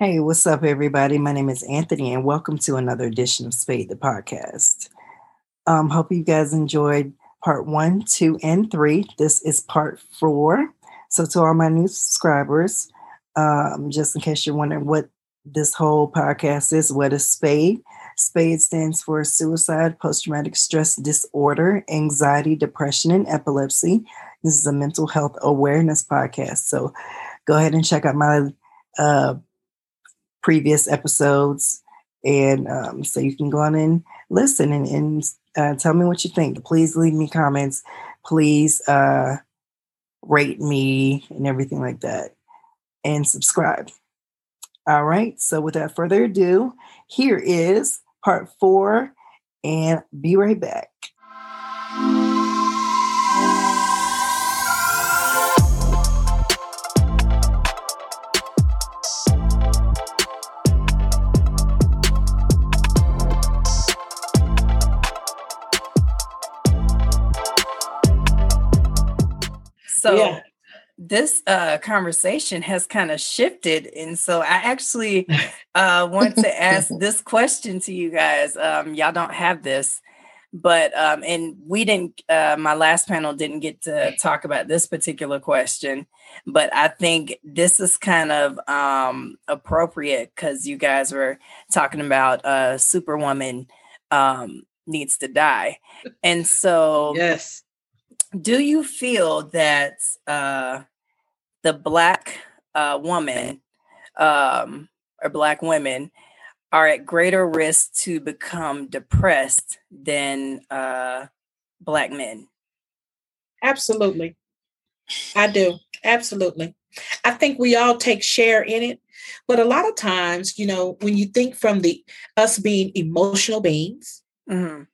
Hey, what's up, everybody? My name is Anthony, and welcome to another edition of Spade the Podcast. Um, hope you guys enjoyed part one, two, and three. This is part four. So, to all my new subscribers, um, just in case you're wondering what this whole podcast is, what is SPADE? SPADE stands for Suicide, Post Traumatic Stress Disorder, Anxiety, Depression, and Epilepsy. This is a mental health awareness podcast. So, go ahead and check out my uh, previous episodes. And um, so you can go on and listen and, and uh, tell me what you think. Please leave me comments. Please uh, rate me and everything like that. And subscribe. All right. So without further ado, here is part four. And be right back. So yeah. this uh, conversation has kind of shifted. And so I actually uh, want to ask this question to you guys. Um, y'all don't have this, but, um, and we didn't, uh, my last panel didn't get to talk about this particular question, but I think this is kind of um, appropriate because you guys were talking about uh, Superwoman um, needs to die. And so, yes do you feel that uh, the black uh, woman um, or black women are at greater risk to become depressed than uh, black men? Absolutely. I do. Absolutely. I think we all take share in it. But a lot of times, you know, when you think from the us being emotional beings mm-hmm.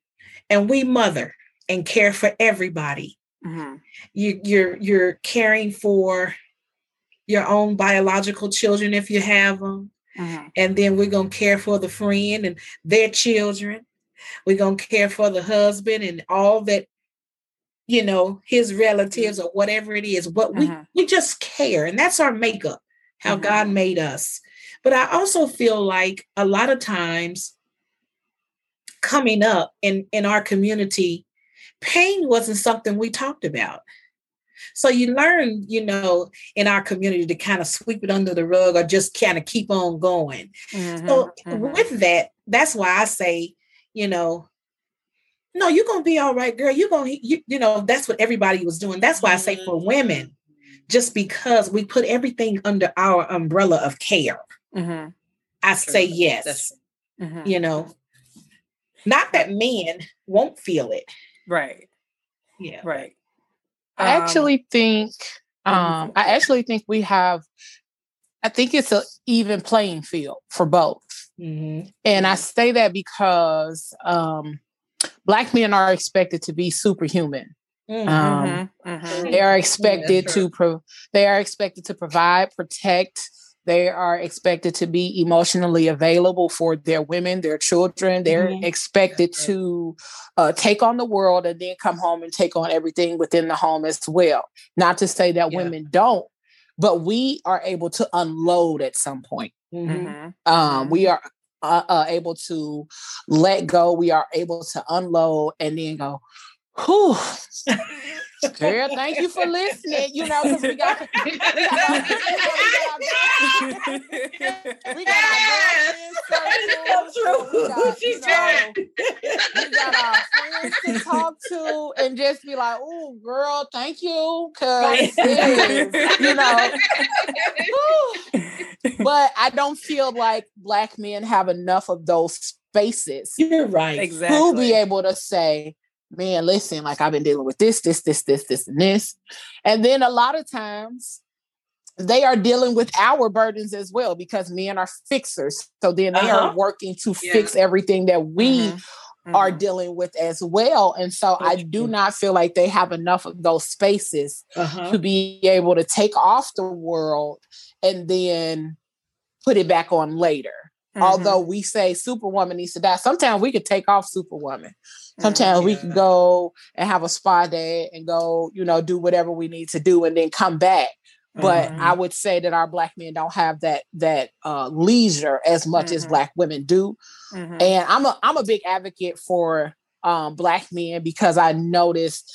and we mother and care for everybody, Mm-hmm. You, you're you're caring for your own biological children if you have them, mm-hmm. and then we're gonna care for the friend and their children. We're gonna care for the husband and all that, you know, his relatives or whatever it is. What mm-hmm. we we just care, and that's our makeup, how God mm-hmm. made us. But I also feel like a lot of times coming up in in our community pain wasn't something we talked about. So you learn, you know, in our community to kind of sweep it under the rug or just kind of keep on going. Mm-hmm, so mm-hmm. with that, that's why I say, you know, no, you're gonna be all right, girl. You're gonna, you, you know, that's what everybody was doing. That's why I say for women, just because we put everything under our umbrella of care, mm-hmm. I say yes. Mm-hmm. You know, not that men won't feel it. Right. Yeah. Right. I um, actually think um I actually think we have I think it's an even playing field for both. Mm-hmm. And I say that because um black men are expected to be superhuman. Mm-hmm. Um, mm-hmm. They are expected yeah, to pro- they are expected to provide, protect, they are expected to be emotionally available for their women, their children. They're mm-hmm. expected to uh, take on the world and then come home and take on everything within the home as well. Not to say that yeah. women don't, but we are able to unload at some point. Mm-hmm. mm-hmm. Um, we are uh, uh, able to let go. We are able to unload and then go, whew. Girl, thank you for listening. You know, because we got, we got, we got our friends so we got, we got our friends to talk to and just be like, oh, girl, thank you. Because, you know, but I don't feel like black men have enough of those spaces. You're right. Exactly. To be able to say, man, listen, like I've been dealing with this, this, this, this, this, and this. And then a lot of times they are dealing with our burdens as well because men are fixers. So then they uh-huh. are working to yeah. fix everything that we mm-hmm. are mm-hmm. dealing with as well. And so I do true. not feel like they have enough of those spaces uh-huh. to be able to take off the world and then put it back on later. Mm-hmm. Although we say Superwoman needs to die, sometimes we could take off Superwoman. Sometimes mm-hmm. we can go and have a spa day and go, you know, do whatever we need to do and then come back. But mm-hmm. I would say that our black men don't have that that uh, leisure as much as mm-hmm. black women do. Mm-hmm. And I'm a I'm a big advocate for um, black men because I noticed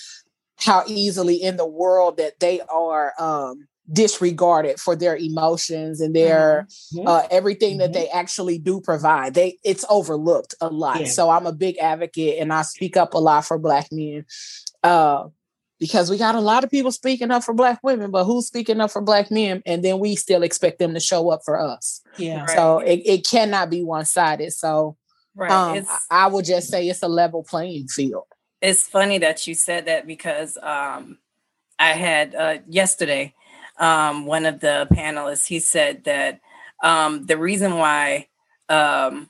how easily in the world that they are um, disregarded for their emotions and their mm-hmm. uh, everything mm-hmm. that they actually do provide. They it's overlooked a lot. Yeah. So I'm a big advocate and I speak up a lot for black men. Uh, because we got a lot of people speaking up for black women, but who's speaking up for black men? And then we still expect them to show up for us. Yeah. Right. So it, it cannot be one-sided. So right. um, I, I would just say it's a level playing field. It's funny that you said that because um, I had uh, yesterday um, one of the panelists, he said that um, the reason why um,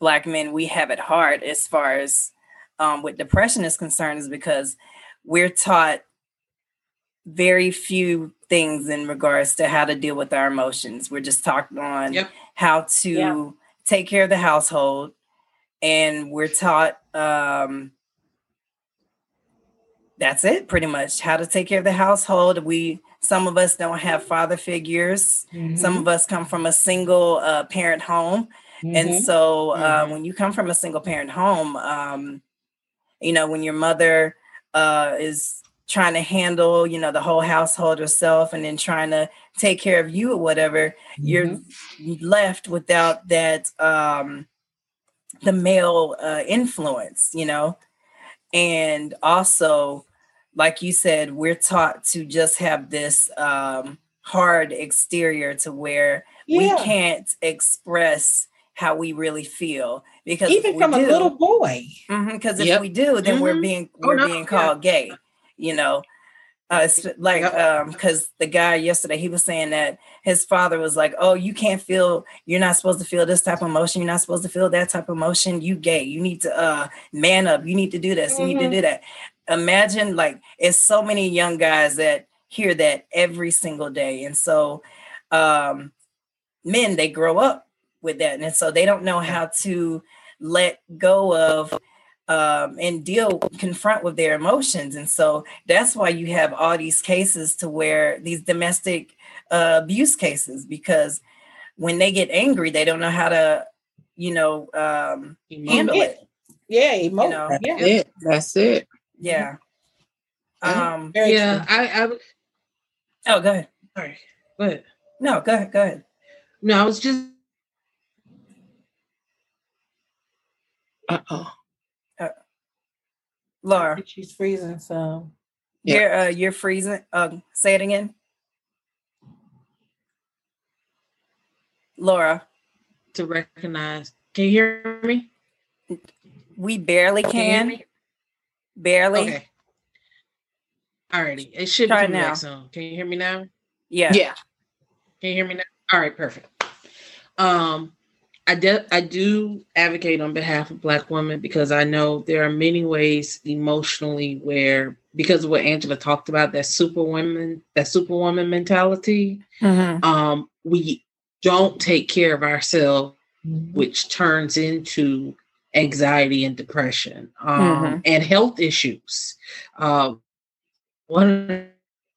Black men, we have it hard as far as um, with depression is concerned is because we're taught very few things in regards to how to deal with our emotions. We're just taught on yep. how to yeah. take care of the household, and we're taught um, that's it pretty much how to take care of the household. We some of us don't have father figures. Mm-hmm. Some of us come from a single uh, parent home. Mm-hmm. And so uh, when you come from a single parent home, um, you know, when your mother uh, is trying to handle, you know, the whole household herself and then trying to take care of you or whatever, you're mm-hmm. left without that, um, the male uh, influence, you know, and also like you said, we're taught to just have this um, hard exterior to where yeah. we can't express how we really feel because even from do, a little boy because mm-hmm, if yep. we do then mm-hmm. we're being oh, we're oh, no, being called yeah. gay you know uh, like yep. um because the guy yesterday he was saying that his father was like oh you can't feel you're not supposed to feel this type of emotion you're not supposed to feel that type of emotion you gay you need to uh man up you need to do this mm-hmm. you need to mm-hmm. do that imagine like it's so many young guys that hear that every single day and so um men they grow up with that and so they don't know how to let go of um, and deal confront with their emotions and so that's why you have all these cases to where these domestic uh, abuse cases because when they get angry they don't know how to you know um, handle it yeah emote. You know? yeah. That's it. That's it. Yeah. Um, yeah, I, I Oh, go ahead. Sorry. Go ahead. No, go ahead. Go ahead. No, I was just uh-oh. Uh, Laura. She's freezing, so yeah. you're uh you're freezing. Um, say it again. Laura. To recognize. Can you hear me? We barely can. can Barely. Okay. Alrighty. It should Try be now. Zone. Can you hear me now? Yeah. Yeah. Can you hear me now? All right, perfect. Um, I de- I do advocate on behalf of Black women because I know there are many ways emotionally where because of what Angela talked about that superwoman that superwoman mentality, mm-hmm. um, we don't take care of ourselves, which turns into anxiety and depression um, mm-hmm. and health issues. Uh, one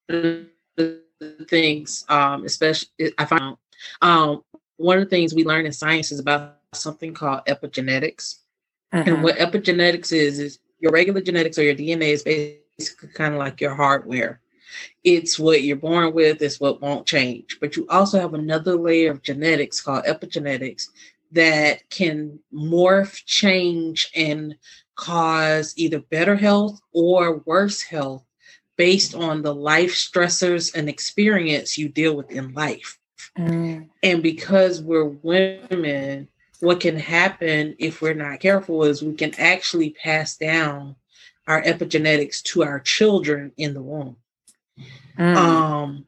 of the things, um, especially I find um, one of the things we learn in science is about something called epigenetics. Mm-hmm. And what epigenetics is is your regular genetics or your DNA is basically kind of like your hardware. It's what you're born with, it's what won't change. But you also have another layer of genetics called epigenetics that can morph, change, and cause either better health or worse health based on the life stressors and experience you deal with in life. Mm. And because we're women, what can happen if we're not careful is we can actually pass down our epigenetics to our children in the womb. Mm. Um,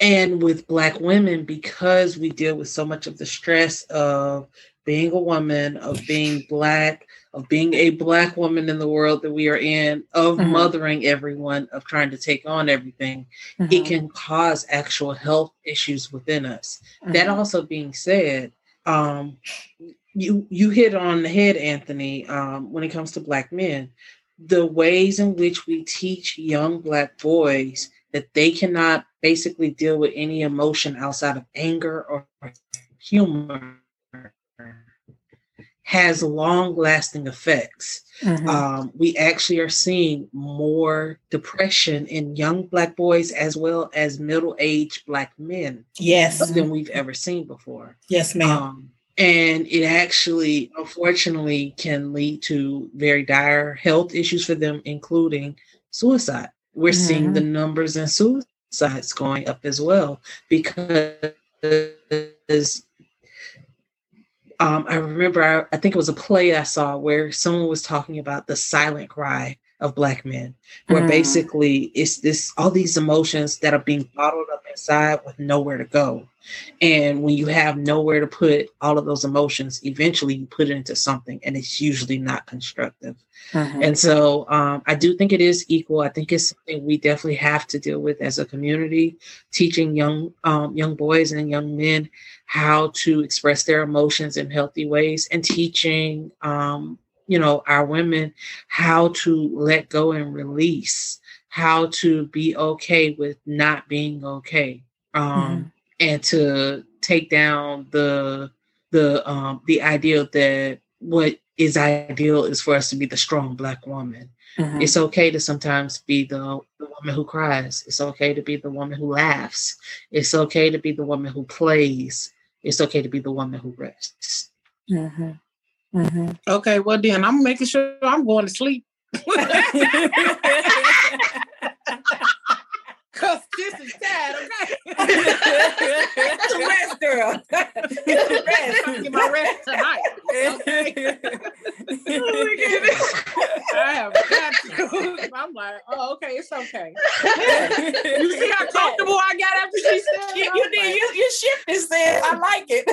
and with black women because we deal with so much of the stress of being a woman of being black of being a black woman in the world that we are in of mm-hmm. mothering everyone of trying to take on everything mm-hmm. it can cause actual health issues within us mm-hmm. that also being said um, you you hit on the head, Anthony. Um, when it comes to black men, the ways in which we teach young black boys that they cannot basically deal with any emotion outside of anger or humor has long lasting effects. Mm-hmm. Um, we actually are seeing more depression in young Black boys as well as middle aged Black men. Yes. Than we've ever seen before. Yes, ma'am. Um, and it actually, unfortunately, can lead to very dire health issues for them, including suicide. We're mm-hmm. seeing the numbers in suicides going up as well because um, I remember, I, I, think it was a play I saw where someone was talking about the silent cry of black men, where mm. basically it's this all these emotions that are being bottled up inside with nowhere to go. And when you have nowhere to put all of those emotions, eventually you put it into something, and it's usually not constructive. Mm-hmm. And so um, I do think it is equal. I think it's something we definitely have to deal with as a community, teaching young um, young boys and young men how to express their emotions in healthy ways and teaching um, you know our women how to let go and release how to be okay with not being okay um, mm-hmm. and to take down the the um, the idea that what is ideal is for us to be the strong black woman mm-hmm. it's okay to sometimes be the, the woman who cries it's okay to be the woman who laughs it's okay to be the woman who plays it's okay to be the woman who rests. Mm-hmm. Mm-hmm. Okay, well then I'm making sure I'm going to sleep. Cause this is sad, okay? Get your rest, girl. Get your rest. I'm get my rest tonight. Okay? I have got to. I'm like, oh, okay, it's okay. you see how comfortable I got after she said You, you did. You, you shifted, said. I like it.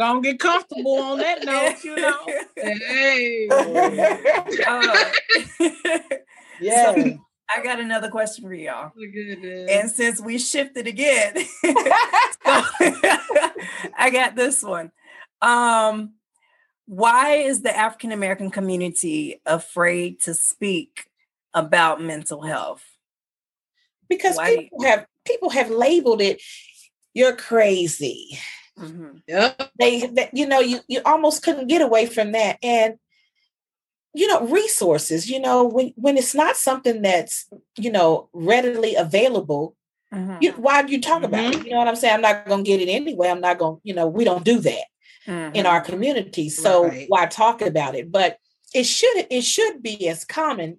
I'm gonna get comfortable on that note, you know. Hey. Uh, yeah. So, I got another question for y'all. And since we shifted again, so, I got this one. Um, why is the African American community afraid to speak about mental health? Because why? people have people have labeled it. You're crazy. Mm-hmm. Yep. They, they, you know, you you almost couldn't get away from that, and you know resources you know when when it's not something that's you know readily available mm-hmm. you, why do you talk mm-hmm. about it you know what i'm saying i'm not going to get it anyway i'm not going to you know we don't do that mm-hmm. in our community so right. why talk about it but it should it should be as common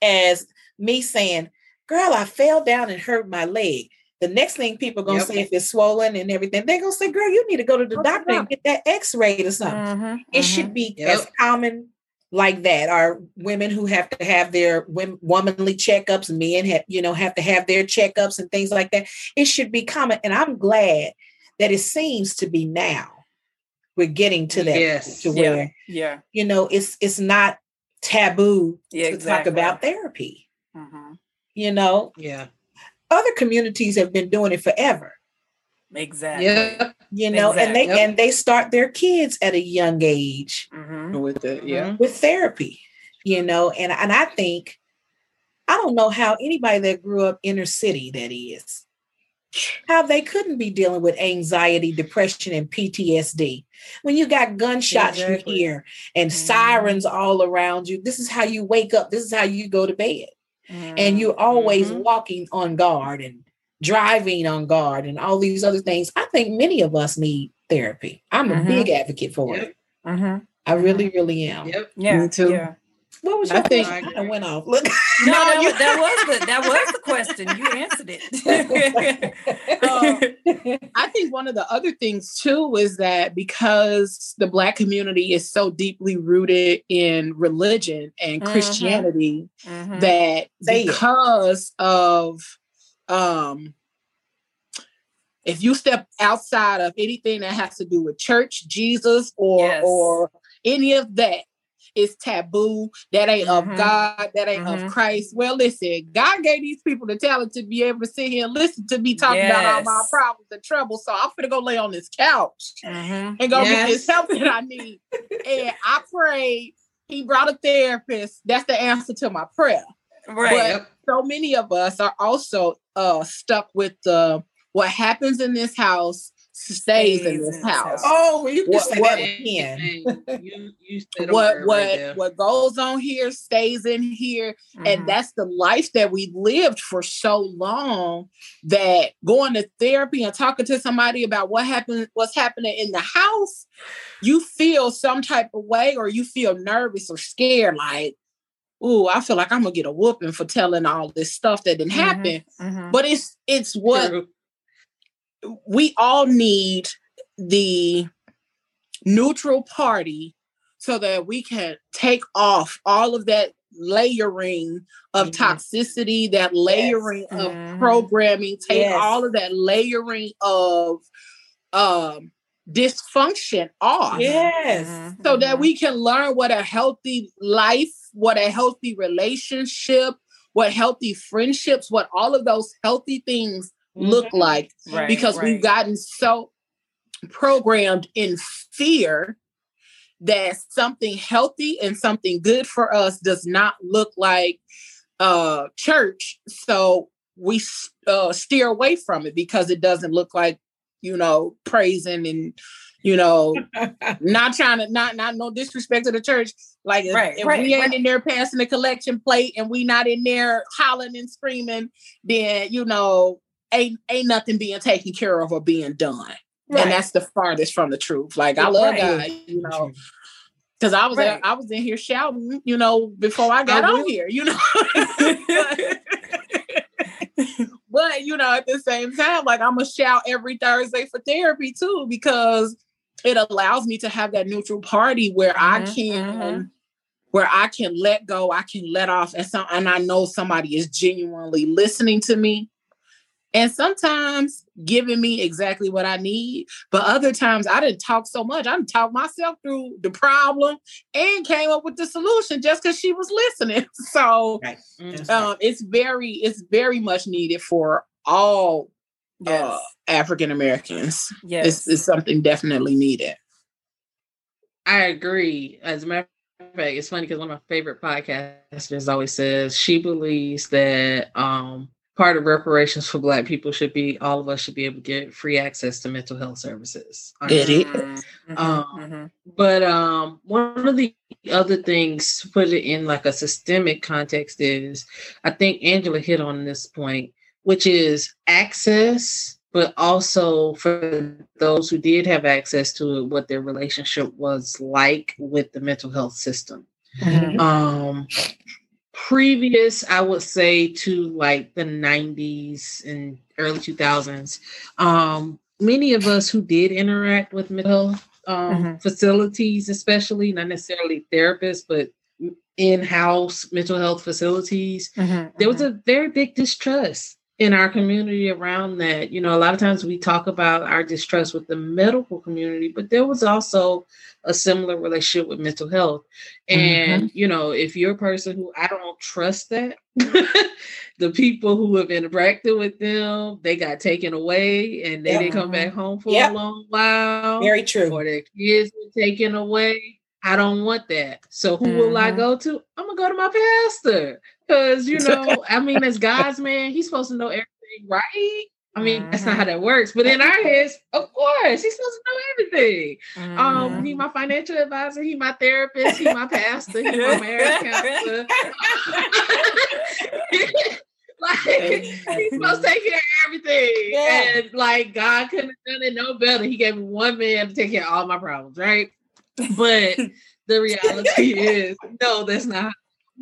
as me saying girl i fell down and hurt my leg the next thing people are gonna yep. say if it's swollen and everything, they're gonna say, "Girl, you need to go to the doctor and get that X-ray or something." Mm-hmm, it mm-hmm. should be yep. as common like that are women who have to have their womanly checkups men have you know have to have their checkups and things like that it should be common and i'm glad that it seems to be now we're getting to that yes. to where yeah. yeah you know it's it's not taboo yeah, to exactly. talk about therapy mm-hmm. you know yeah other communities have been doing it forever Exactly. Yeah. You know, exactly. and they yep. and they start their kids at a young age mm-hmm. with the, yeah, mm-hmm. with therapy. You know, and and I think I don't know how anybody that grew up inner city that is how they couldn't be dealing with anxiety, depression, and PTSD. When you got gunshots exactly. you hear and mm-hmm. sirens all around you, this is how you wake up. This is how you go to bed. Mm-hmm. And you're always mm-hmm. walking on guard and driving on guard and all these other things. I think many of us need therapy. I'm mm-hmm. a big advocate for yep. it. Mm-hmm. I really, really am. Yep. Yeah. Me too. Yeah. What was your I think I went off. Look. No, no, you, that was the that was the question. You answered it. um, I think one of the other things too is that because the black community is so deeply rooted in religion and mm-hmm. Christianity, mm-hmm. that because of um, if you step outside of anything that has to do with church, Jesus, or yes. or any of that, it's taboo, that ain't mm-hmm. of God, that ain't mm-hmm. of Christ. Well, listen, God gave these people the talent to be able to sit here and listen to me talk yes. about all my problems and trouble. So I'm gonna go lay on this couch mm-hmm. and go yes. get this help that I need. and I prayed. He brought a therapist. That's the answer to my prayer. Right. But so many of us are also uh, stuck with the what happens in this house stays in this house. Oh, you can what, say what, that you, you what what right what goes on here stays in here, mm-hmm. and that's the life that we lived for so long. That going to therapy and talking to somebody about what happened, what's happening in the house, you feel some type of way, or you feel nervous or scared, like. Ooh, I feel like I'm gonna get a whooping for telling all this stuff that didn't mm-hmm. happen. Mm-hmm. But it's it's what True we all need the neutral party so that we can take off all of that layering of mm-hmm. toxicity, that layering yes. of mm-hmm. programming, take yes. all of that layering of um, dysfunction off. Yes. Mm-hmm. So that mm-hmm. we can learn what a healthy life, what a healthy relationship, what healthy friendships, what all of those healthy things look mm-hmm. like right, because right. we've gotten so programmed in fear that something healthy and something good for us does not look like uh church so we uh, steer away from it because it doesn't look like you know praising and you know not trying to not not no disrespect to the church like if, right, if right, we ain't right. in there passing the collection plate and we not in there hollering and screaming then you know ain't ain't nothing being taken care of or being done. Right. And that's the farthest from the truth. Like I love right. God, you know. Cause I was right. I was in here shouting, you know, before I got on here, you know. but you know, at the same time, like I'm gonna shout every Thursday for therapy too, because it allows me to have that neutral party where mm-hmm, I can mm-hmm. where I can let go, I can let off, and some and I know somebody is genuinely listening to me and sometimes giving me exactly what I need. But other times I didn't talk so much. I didn't talk myself through the problem and came up with the solution just because she was listening. So right. um, it's very, it's very much needed for all uh, yes. uh, African Americans. Yes. It's, it's something definitely needed. I agree. As a matter of fact, it's funny because one of my favorite podcasters always says she believes that um part of reparations for black people should be all of us should be able to get free access to mental health services it is. Mm-hmm, um, mm-hmm. but um, one of the other things to put it in like a systemic context is i think angela hit on this point which is access but also for those who did have access to it what their relationship was like with the mental health system mm-hmm. um previous, I would say, to like the 90s and early 2000s, um, many of us who did interact with mental um, mm-hmm. facilities, especially not necessarily therapists, but in-house mental health facilities, mm-hmm. there was mm-hmm. a very big distrust in our community around that. You know, a lot of times we talk about our distrust with the medical community, but there was also a similar relationship with mental health. And, mm-hmm. you know, if you're a person who I don't trust that, the people who have interacted with them, they got taken away and they didn't come back home for yep. a long while. Very true. Or their kids were taken away. I don't want that. So who mm-hmm. will I mm-hmm. go to? I'm gonna go to my pastor. Cause you know, I mean, as God's man, he's supposed to know everything, right? I mean, mm-hmm. that's not how mm-hmm. that works. But in our heads, of course, he's supposed to know everything. Mm-hmm. Um, he my financial advisor, he my therapist, he my pastor, he my marriage counselor. like he's supposed to take care of everything. Yeah. And like God couldn't have done it no better. He gave me one man to take care of all my problems, right? But the reality is, no, that's not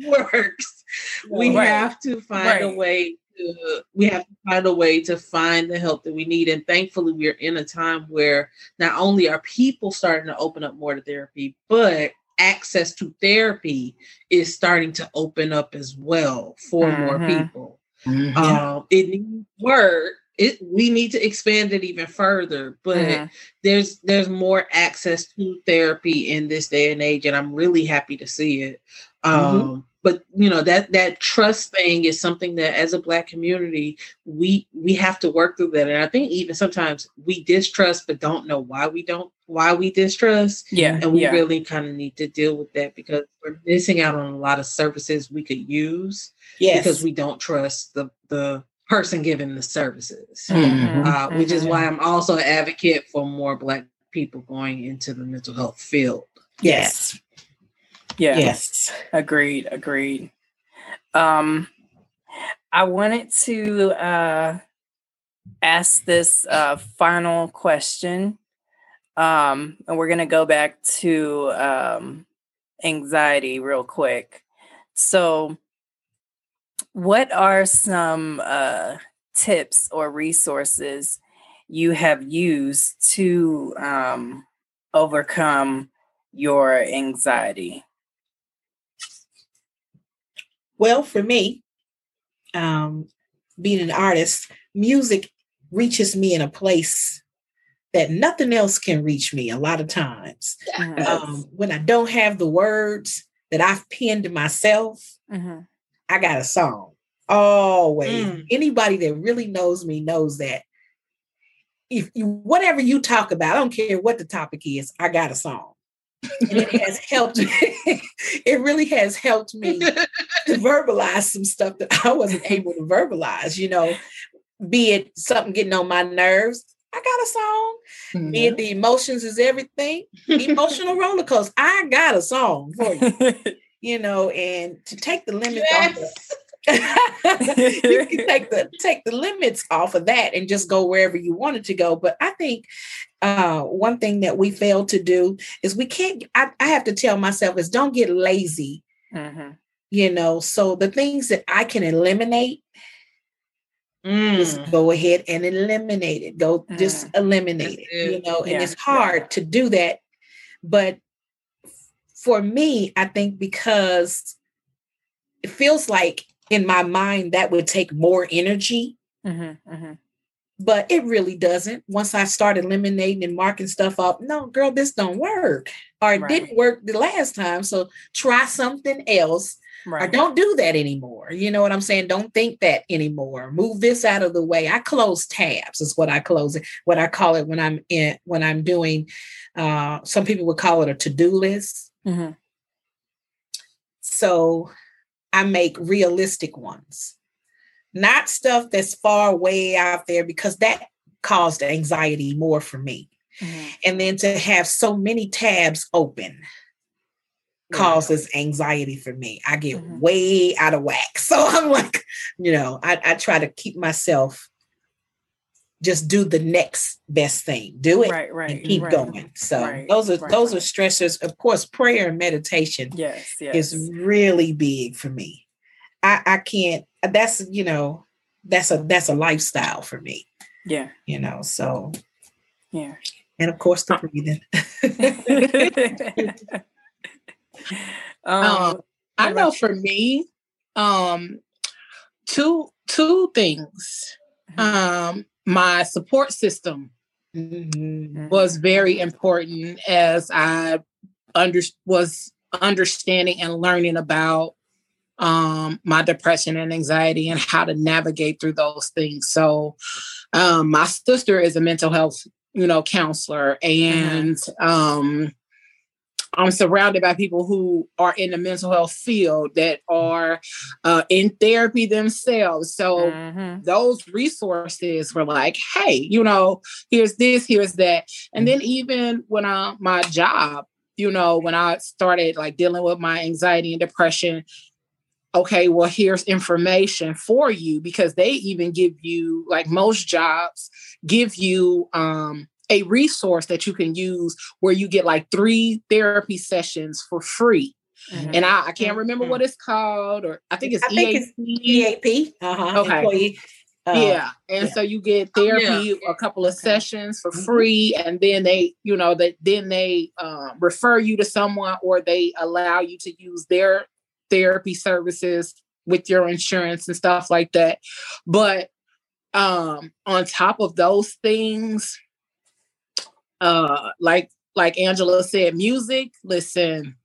works. we right. have to find right. a way to we have to find a way to find the help that we need. And thankfully we're in a time where not only are people starting to open up more to therapy, but access to therapy is starting to open up as well for mm-hmm. more people. Mm-hmm. Um, it needs work it we need to expand it even further but mm-hmm. there's there's more access to therapy in this day and age and i'm really happy to see it mm-hmm. um mm-hmm. but you know that that trust thing is something that as a black community we we have to work through that and i think even sometimes we distrust but don't know why we don't why we distrust yeah and we yeah. really kind of need to deal with that because we're missing out on a lot of services we could use yes. because we don't trust the the person giving the services, mm-hmm. uh, which is why mm-hmm. I'm also an advocate for more Black people going into the mental health field. Yes. Yeah. Yes. Agreed. Agreed. Um, I wanted to uh, ask this uh, final question. Um, and we're going to go back to um, anxiety real quick. So, what are some uh, tips or resources you have used to um, overcome your anxiety? Well, for me, um, being an artist, music reaches me in a place that nothing else can reach me a lot of times. Yes. Um, when I don't have the words that I've penned myself, mm-hmm. I got a song. Always. Mm. Anybody that really knows me knows that if you whatever you talk about, I don't care what the topic is, I got a song. and it has helped me. it really has helped me to verbalize some stuff that I wasn't able to verbalize, you know, be it something getting on my nerves. I got a song. Mm-hmm. Be it mm-hmm. the emotions is everything. Emotional roller coaster. I got a song for you. You know, and to take the limits yes. off. Of, you can take the take the limits off of that and just go wherever you wanted to go. But I think uh, one thing that we fail to do is we can't. I, I have to tell myself is don't get lazy. Mm-hmm. You know, so the things that I can eliminate, Mm. Just go ahead and eliminate it. Go mm. just eliminate it. You know, and yeah. it's hard yeah. to do that. But for me, I think because it feels like in my mind that would take more energy. Mm-hmm, mm-hmm. But it really doesn't. Once I start eliminating and marking stuff up, no, girl, this don't work. Or it right. didn't work the last time. So try something else. Right. Or don't do that anymore. You know what I'm saying? Don't think that anymore. Move this out of the way. I close tabs is what I close it, what I call it when I'm in when I'm doing uh some people would call it a to-do list. Mm-hmm. So I make realistic ones, not stuff that's far way out there because that caused anxiety more for me. Mm-hmm. And then to have so many tabs open causes anxiety for me. I get mm-hmm. way out of whack. So I'm like, you know, I, I try to keep myself just do the next best thing. Do it right, right, and keep right, going. So right, those are right, those are stressors. Of course, prayer and meditation yes, yes. is really big for me. I, I can't that's you know, that's a that's a lifestyle for me. Yeah. You know, so yeah. And of course the breathing. um, um I know for me, um two two things. Mm-hmm. Um my support system mm-hmm. was very important as I under was understanding and learning about um, my depression and anxiety and how to navigate through those things. So, um, my sister is a mental health, you know, counselor, and mm-hmm. um, I'm surrounded by people who are in the mental health field that are uh, in therapy themselves. So mm-hmm. those resources were like, hey, you know, here's this, here's that. And then even when I my job, you know, when I started like dealing with my anxiety and depression, okay, well, here's information for you because they even give you, like most jobs, give you um a resource that you can use where you get like three therapy sessions for free. Mm-hmm. And I, I, can't remember mm-hmm. what it's called, or I think it's I EAP. Think it's EAP. Uh-huh. Okay. Employee. Uh, yeah. And yeah. so you get therapy, oh, yeah. a couple of okay. sessions for mm-hmm. free. And then they, you know, that then they uh, refer you to someone or they allow you to use their therapy services with your insurance and stuff like that. But um on top of those things uh like like angela said music listen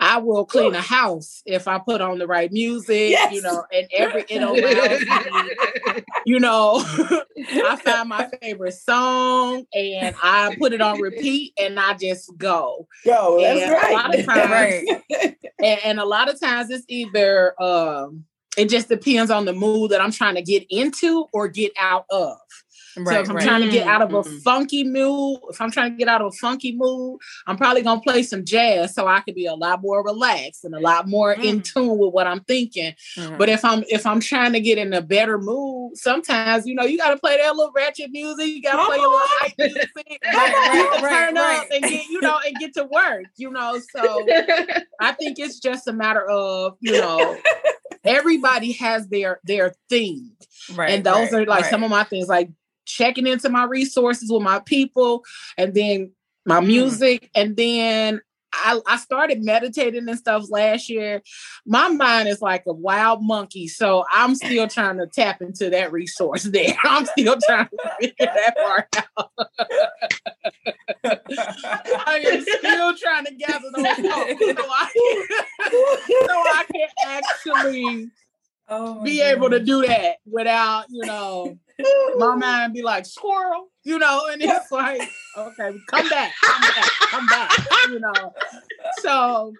I will clean a house if I put on the right music, yes. you know, and every it allows me, you know, I find my favorite song and I put it on repeat and I just go. Go. That's and right. A lot of times, right. and, and, a lot of times it's either um it just depends on the mood that I'm trying to get into or get out of. Right, so if I'm right. trying to get out of a mm-hmm. funky mood, if I'm trying to get out of a funky mood, I'm probably gonna play some jazz so I can be a lot more relaxed and a lot more mm. in tune with what I'm thinking. Mm. But if I'm if I'm trying to get in a better mood, sometimes you know you got to play that little ratchet music, you got to play a little hype music, right, turn up and get you know and get to work. You know, so I think it's just a matter of you know everybody has their their thing, right? And those are like some of my things like checking into my resources with my people and then my mm. music. And then I, I started meditating and stuff last year. My mind is like a wild monkey. So I'm still trying to tap into that resource there. I'm still trying to figure that part out. I am still trying to gather those thoughts so I, so I can actually oh be goodness. able to do that without, you know, my mind be like squirrel, you know, and it's like, okay, come back, come back, come back, you know. So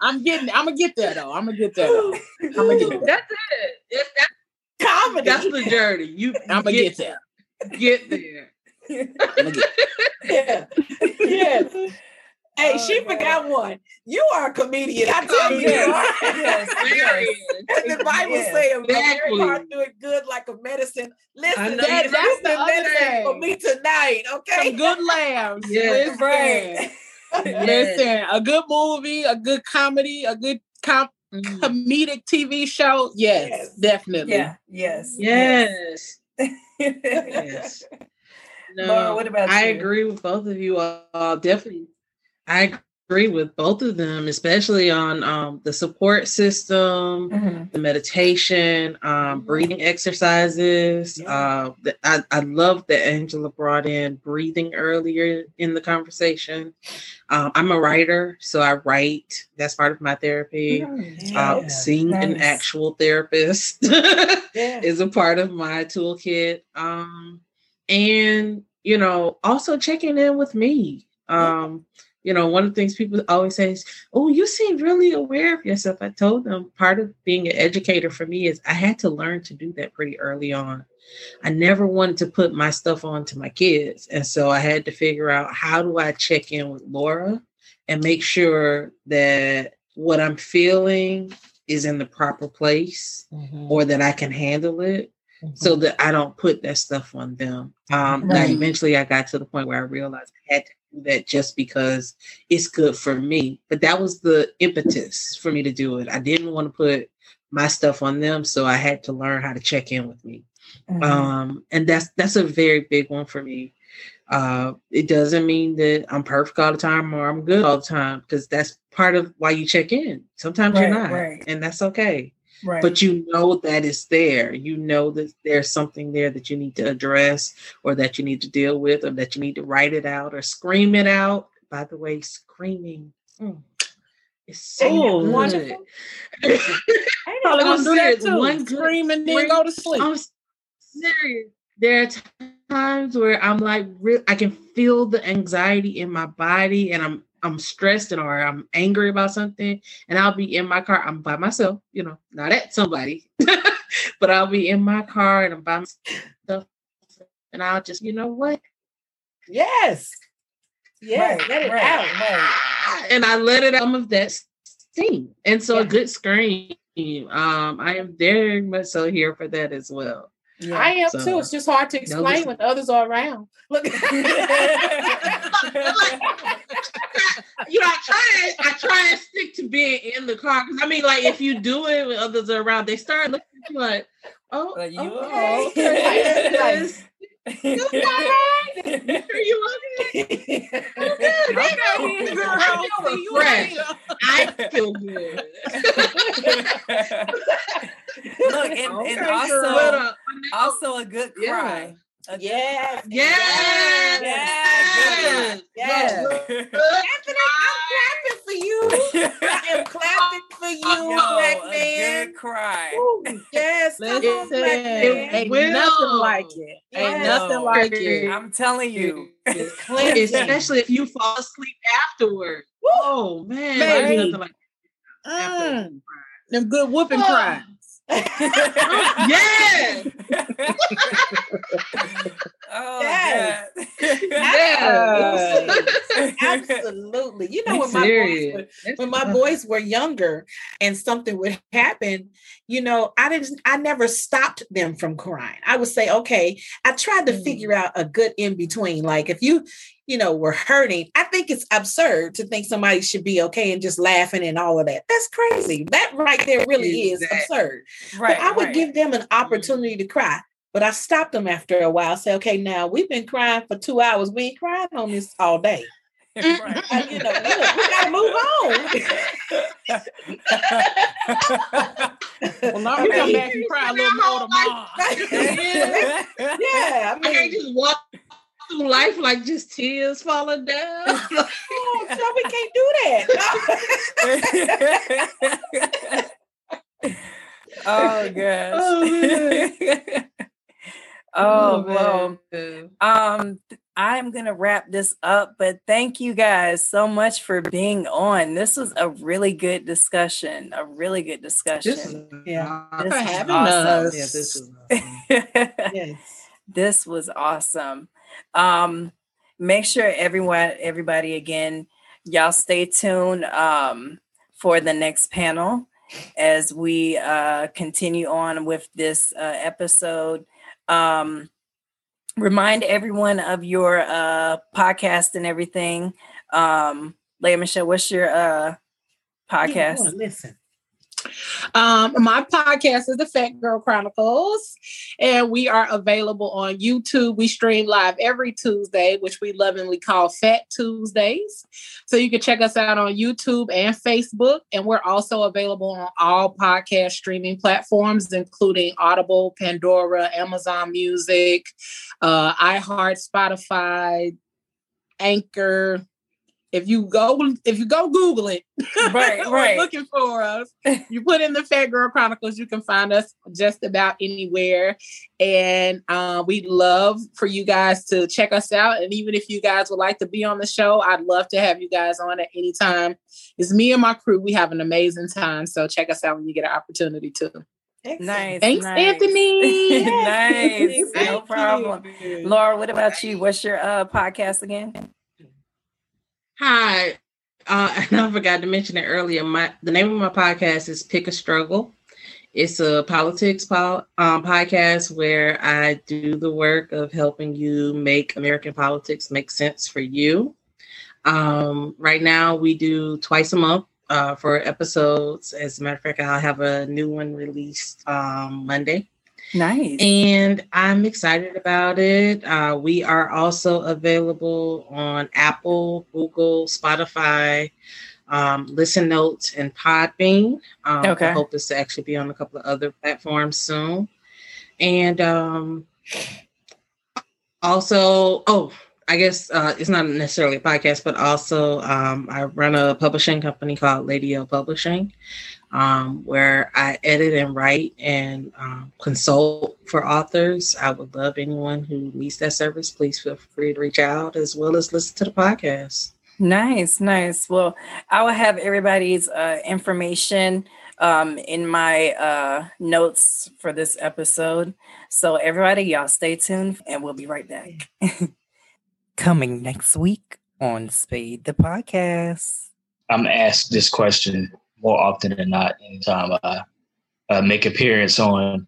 I'm getting, I'm gonna get there though. I'm gonna get there. Though. I'm gonna get there. That's it. It's, that's comedy. That's the journey. You, I'm gonna get, get there. Get there. yeah. yeah. Hey, oh, she God. forgot one. You are a comedian. I tell you. Yes, yes, yes. And the Bible yes. says, exactly. "Very hard do it good like a medicine." Listen, that, that's the medicine for me tonight. Okay, Some good lambs. Yes, right. Listen, a good movie, a good comedy, a good comp mm. comedic TV show. Yes, yes, definitely. Yeah. Yes. Yes. yes. No, Laura, what about I you? agree with both of you all. Definitely I agree with both of them, especially on um, the support system, mm-hmm. the meditation, um, breathing exercises. Yeah. Uh, the, I, I love that Angela brought in breathing earlier in the conversation. Um, I'm a writer, so I write. That's part of my therapy. Yeah. uh, seeing nice. an actual therapist yeah. is a part of my toolkit. Um, and, you know, also checking in with me. Um, you know, one of the things people always say is, Oh, you seem really aware of yourself. I told them part of being an educator for me is I had to learn to do that pretty early on. I never wanted to put my stuff on to my kids. And so I had to figure out how do I check in with Laura and make sure that what I'm feeling is in the proper place mm-hmm. or that I can handle it mm-hmm. so that I don't put that stuff on them. Um, right. eventually I got to the point where I realized I had to that just because it's good for me. But that was the impetus for me to do it. I didn't want to put my stuff on them, so I had to learn how to check in with me. Mm-hmm. Um, and that's that's a very big one for me. Uh, it doesn't mean that I'm perfect all the time or I'm good all the time because that's part of why you check in. Sometimes right, you're not, right. and that's okay. Right. But you know that it's there. You know that there's something there that you need to address or that you need to deal with or that you need to write it out or scream it out. By the way, screaming. Mm, it's so wonderful. Probably gonna do that too. One scream and then go to sleep. I'm serious. There are times where I'm like, I can feel the anxiety in my body, and I'm I'm stressed and or I'm angry about something, and I'll be in my car. I'm by myself, you know, not at somebody, but I'll be in my car and I'm by myself, and I'll just, you know what? Yes, yes, right, let it right, out, right. and I let it out some of that steam, and so yeah. a good scream. Um, I am very much so here for that as well. Yeah, I am so, too. It's just hard to explain when others are around. Look, you know, I try. I try and stick to being in the car because I mean, like, if you do it when others are around, they start looking at you like, "Oh, you okay." okay. you all right? Are you okay? okay. Girl, I feel fresh. I feel good. Look, and, okay, and also, but, uh, a good cry. Yeah. Yes. Yes. Yes. Yes. yes. yes. Anthony, I'm clapping for you. I am clapping for you, Yo, black man. good cry. Ooh, yes. Listen, on, black man. Ain't will. nothing like it. Yes. Ain't nothing like it. I'm telling you. Especially if you fall asleep afterwards. Oh man. Baby. Like mm. Them good whooping oh. cries yeah. oh, yes. yes. Absolutely. You know, when my, boys were, when my boys were younger and something would happen, you know, I didn't, I never stopped them from crying. I would say, okay, I tried to mm. figure out a good in between. Like if you, you know, were hurting. I think it's absurd to think somebody should be okay and just laughing and all of that. That's crazy. That right there really is absurd. Right. But I would right. give them an opportunity to cry. But I stopped them after a while. Say, okay, now we've been crying for two hours. We ain't crying on this all day. Right. Uh, you know, look, we gotta move on. well, now we come back and cry a little more tomorrow. yeah, yeah. I mean, I just walk through life like just tears falling down. oh, so we can't do that. oh gosh. Oh, oh well. Um I'm going to wrap this up, but thank you guys so much for being on. This was a really good discussion. A really good discussion. This, yeah, this for having awesome. us. Yeah, this is awesome. yes. This was awesome. Um, make sure everyone, everybody, again, y'all stay tuned um, for the next panel as we uh, continue on with this uh, episode. Um, remind everyone of your uh, podcast and everything. Um, Leah Michelle, what's your uh, podcast? Yeah, listen. Um, my podcast is the Fat Girl Chronicles, and we are available on YouTube. We stream live every Tuesday, which we lovingly call Fat Tuesdays. So you can check us out on YouTube and Facebook, and we're also available on all podcast streaming platforms, including Audible, Pandora, Amazon Music, uh, iHeart, Spotify, Anchor, if you go if you go Google it, right, right, looking for us, you put in the Fat Girl Chronicles, you can find us just about anywhere. And uh, we'd love for you guys to check us out. And even if you guys would like to be on the show, I'd love to have you guys on at any time. It's me and my crew. We have an amazing time. So check us out when you get an opportunity to. Nice. Thanks, nice. Anthony. nice. no problem. Laura, what about you? What's your uh, podcast again? Hi. Uh, I forgot to mention it earlier. My the name of my podcast is Pick a Struggle. It's a politics po- um, podcast where I do the work of helping you make American politics make sense for you. Um, right now, we do twice a month uh, for episodes. As a matter of fact, I'll have a new one released um, Monday. Nice. And I'm excited about it. Uh, we are also available on Apple, Google, Spotify, um, Listen Notes, and Podbean. Um, okay. I hope is to actually be on a couple of other platforms soon. And um, also, oh, I guess uh, it's not necessarily a podcast, but also um, I run a publishing company called Lady L Publishing um, where I edit and write and um, consult for authors. I would love anyone who needs that service. Please feel free to reach out as well as listen to the podcast. Nice, nice. Well, I will have everybody's uh, information um, in my uh, notes for this episode. So, everybody, y'all stay tuned and we'll be right back. Coming next week on Spade the Podcast. I'm asked this question more often than not anytime I uh, make appearance on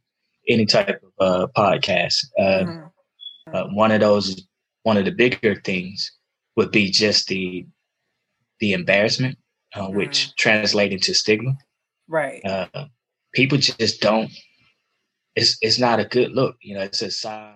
any type of uh, podcast. Uh, mm-hmm. uh, one of those, one of the bigger things would be just the the embarrassment, uh, mm-hmm. which translates into stigma. Right. Uh, people just don't. It's it's not a good look. You know, it's a sign